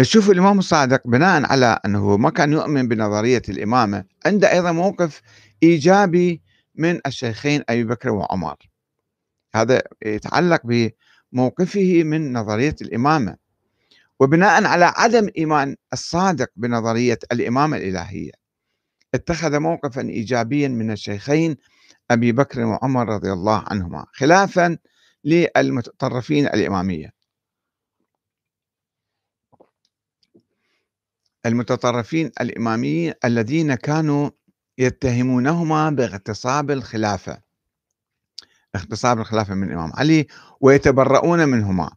شوف الإمام الصادق بناء على أنه ما كان يؤمن بنظرية الإمامة عنده أيضا موقف إيجابي من الشيخين أبي بكر وعمر. هذا يتعلق بموقفه من نظرية الإمامة. وبناء على عدم إيمان الصادق بنظرية الإمامة الإلهية اتخذ موقفا إيجابيا من الشيخين أبي بكر وعمر رضي الله عنهما خلافا للمتطرفين الإمامية. المتطرفين الإماميين الذين كانوا يتهمونهما باغتصاب الخلافة. اغتصاب الخلافة من الإمام علي ويتبرؤون منهما.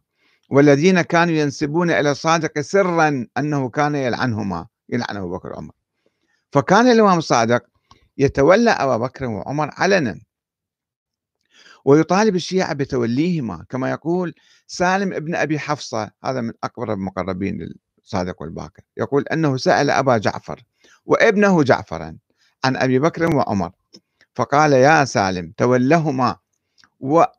والذين كانوا ينسبون إلى الصادق سرا أنه كان يلعنهما يلعن أبو بكر وعمر. فكان الإمام الصادق يتولى أبا بكر وعمر علنا. ويطالب الشيعة بتوليهما كما يقول سالم ابن أبي حفصة هذا من أكبر المقربين للصادق والباقر يقول أنه سأل أبا جعفر وابنه جعفرا عن أبي بكر وعمر فقال يا سالم تولهما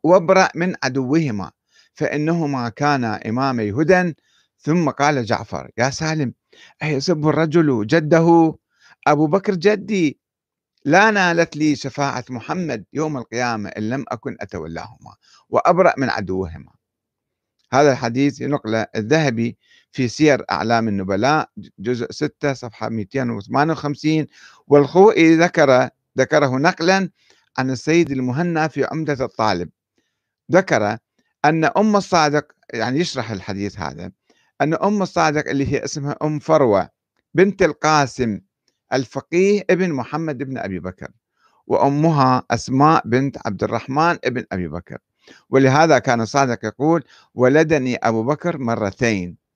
وابرأ من عدوهما فإنهما كانا إمامي هدى ثم قال جعفر يا سالم أيسب الرجل جده؟ أبو بكر جدي لا نالت لي شفاعة محمد يوم القيامة إن لم أكن أتولاهما وأبرأ من عدوهما. هذا الحديث ينقل الذهبي في سير أعلام النبلاء جزء 6 صفحة 258 والخوئي ذكر ذكره نقلا عن السيد المهنأ في عمدة الطالب. ذكر أن أم الصادق يعني يشرح الحديث هذا أن أم الصادق اللي هي اسمها أم فروة بنت القاسم الفقيه ابن محمد بن أبي بكر وأمها أسماء بنت عبد الرحمن ابن أبي بكر. ولهذا كان الصادق يقول ولدني أبو بكر مرتين.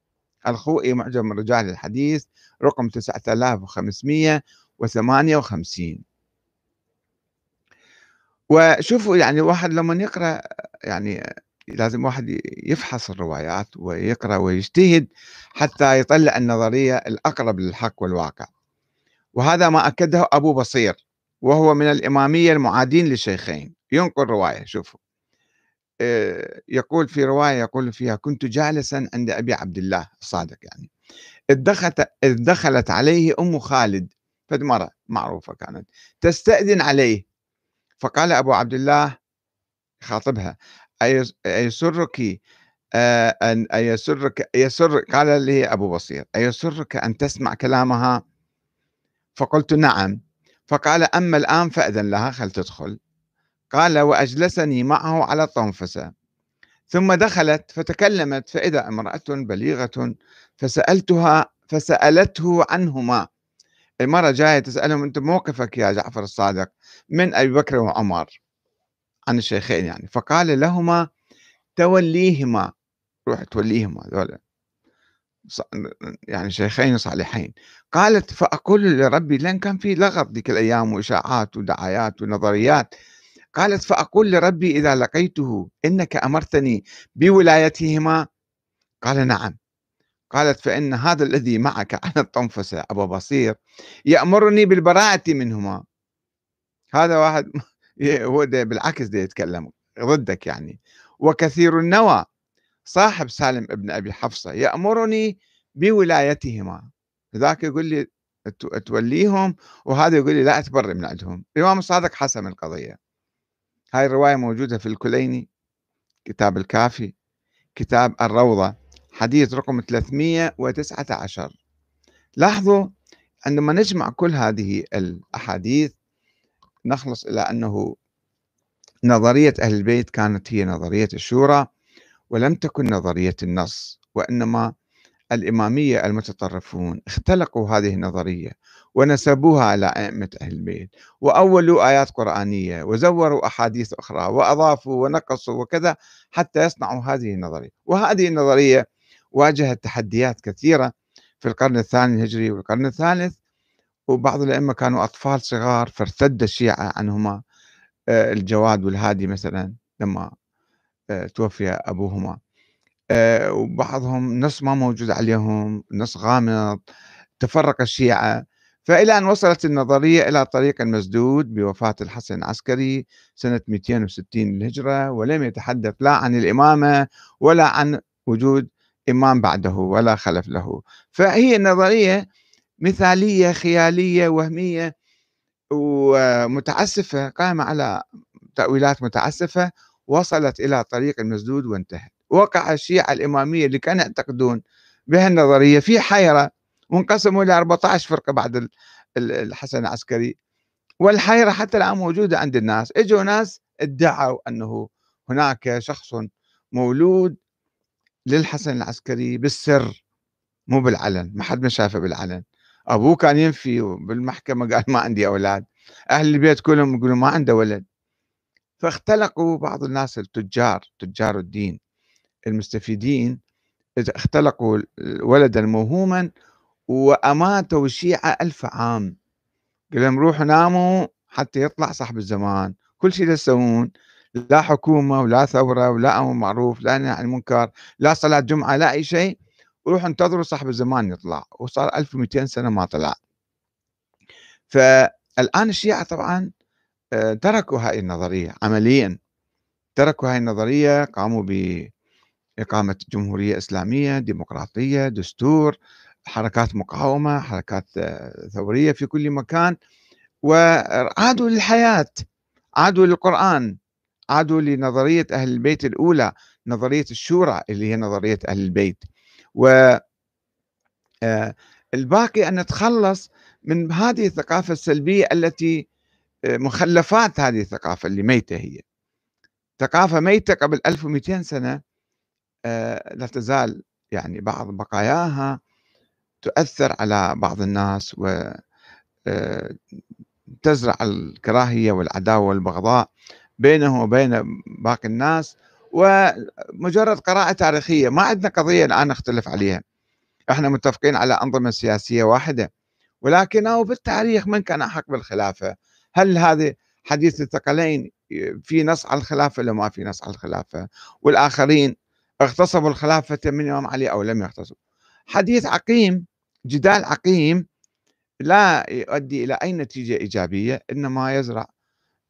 الخوئي معجم رجال الحديث رقم 9558 وشوفوا يعني واحد لما يقرأ يعني لازم واحد يفحص الروايات ويقرأ ويجتهد حتى يطلع النظرية الأقرب للحق والواقع. وهذا ما أكده أبو بصير وهو من الإمامية المعادين للشيخين ينقل رواية شوفوا. يقول في رواية يقول فيها كنت جالسا عند أبي عبد الله الصادق يعني. إذ دخلت عليه أم خالد فد مرة معروفة كانت تستأذن عليه. فقال أبو عبد الله خاطبها أيسرك آه، أن أيسرك يسر قال لي أبو بصير أيسرك أن تسمع كلامها؟ فقلت نعم. فقال أما الآن فأذن لها خل تدخل. قال وأجلسني معه على الطنفسة ثم دخلت فتكلمت فإذا امرأة بليغة فسألتها فسألته عنهما. المرة جاية تسألهم أنت موقفك يا جعفر الصادق؟ من أبي بكر وعمر؟ عن الشيخين يعني. فقال لهما توليهما. روح توليهما ذولا. يعني شيخين صالحين. قالت فأقول لربي لأن كان في لغط ذيك الأيام وإشاعات ودعايات ونظريات قالت فأقول لربي إذا لقيته إنك أمرتني بولايتهما؟ قال نعم. قالت فإن هذا الذي معك على الطنفسة أبو بصير يأمرني بالبراءة منهما. هذا واحد هو بالعكس ده يتكلم ضدك يعني. وكثير النوى صاحب سالم ابن أبي حفصة يأمرني بولايتهما. ذاك يقول لي توليهم وهذا يقول لي لا أتبرئ من عندهم. الإمام الصادق حسم القضية. هاي الرواية موجودة في الكليني كتاب الكافي كتاب الروضة حديث رقم 319 لاحظوا عندما نجمع كل هذه الأحاديث نخلص إلى أنه نظرية أهل البيت كانت هي نظرية الشورى ولم تكن نظرية النص وإنما الإمامية المتطرفون اختلقوا هذه النظرية ونسبوها على أئمة أهل البيت وأولوا آيات قرآنية وزوروا أحاديث أخرى وأضافوا ونقصوا وكذا حتى يصنعوا هذه النظرية. وهذه النظرية واجهت تحديات كثيرة في القرن الثاني الهجري والقرن الثالث وبعض الأئمة كانوا أطفال صغار فارتد الشيعة عنهما. آه، الجواد والهادي مثلا لما آه، توفي أبوهما. آه، وبعضهم نص ما موجود عليهم نص غامض تفرق الشيعة. فإلى أن وصلت النظرية إلى طريق مسدود بوفاة الحسن العسكري سنة 260 للهجرة ولم يتحدث لا عن الإمامة ولا عن وجود إمام بعده ولا خلف له. فهي نظرية مثالية خيالية وهمية ومتعسفة قائمة على تأويلات متعسفة وصلت إلى طريق المسدود وانتهت. وقع الشيعة الإمامية اللي كانوا يعتقدون بهالنظرية في حيرة وانقسموا إلى 14 فرقة بعد الحسن العسكري. والحيرة حتى الآن موجودة عند الناس. إجوا ناس ادعوا أنه هناك شخص مولود للحسن العسكري بالسر مو بالعلن ما حد ما شافه بالعلن. أبوه كان ينفي بالمحكمه قال ما عندي أولاد. أهل البيت كلهم يقولوا ما عنده ولد. فاختلقوا بعض الناس التجار تجار الدين. المستفيدين اختلقوا ولدا موهوما وأماتوا الشيعه ألف عام. قال لهم روحوا ناموا حتى يطلع صاحب الزمان. كل شيء تسوون لا حكومة ولا ثورة ولا أمر معروف لا نهي عن المنكر لا صلاة جمعة لا أي شيء. وروحوا انتظروا صاحب الزمان يطلع. وصار 1200 سنة ما طلع. فالآن الشيعة طبعا آه، تركوا هاي النظرية عمليا. تركوا هاي النظرية قاموا بإقامة جمهورية إسلامية ديمقراطية دستور حركات مقاومة حركات آه، ثورية في كل مكان وعادوا للحياة عادوا للقرآن عادوا لنظرية أهل البيت الأولى نظرية الشورى اللي هي نظرية أهل البيت. و آه، الباقي أن نتخلص من هذه الثقافة السلبية التي آه، مخلفات هذه الثقافة اللي ميتة هي. ثقافة ميتة قبل 1200 سنة لا تزال يعني بعض بقاياها تؤثر على بعض الناس و تزرع الكراهية والعداوة والبغضاء بينه وبين باقي الناس ومجرد قراءة تاريخية. ما عندنا قضية الآن نختلف عليها. إحنا متفقين على أنظمة سياسية واحدة ولكنه بالتاريخ من كان أحق بالخلافة؟ هل هذه حديث الثقلين في نص على الخلافة ولا ما في نص على الخلافة؟ والآخرين اغتصبوا الخلافة من الإمام علي أو لم يغتصبوا. حديث عقيم جدال عقيم لا يؤدي إلى أي نتيجة إيجابية إنما يزرع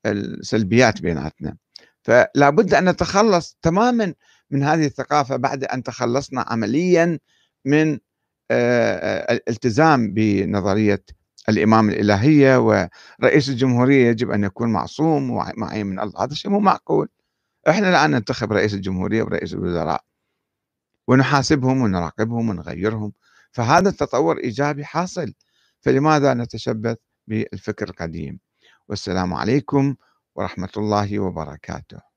السلبيات بيناتنا. فلا بد أن نتخلص تماما من هذه الثقافة بعد أن تخلصنا عمليا من الالتزام بنظرية الإمام الإلهية ورئيس الجمهورية يجب أن يكون معصوم ومعين من الله. هذا شيء مو معقول. إحنا الآن ننتخب رئيس الجمهورية ورئيس الوزراء ونحاسبهم ونراقبهم ونغيرهم فهذا التطور إيجابي حاصل فلماذا نتشبث بالفكر القديم؟ والسلام عليكم ورحمة الله وبركاته.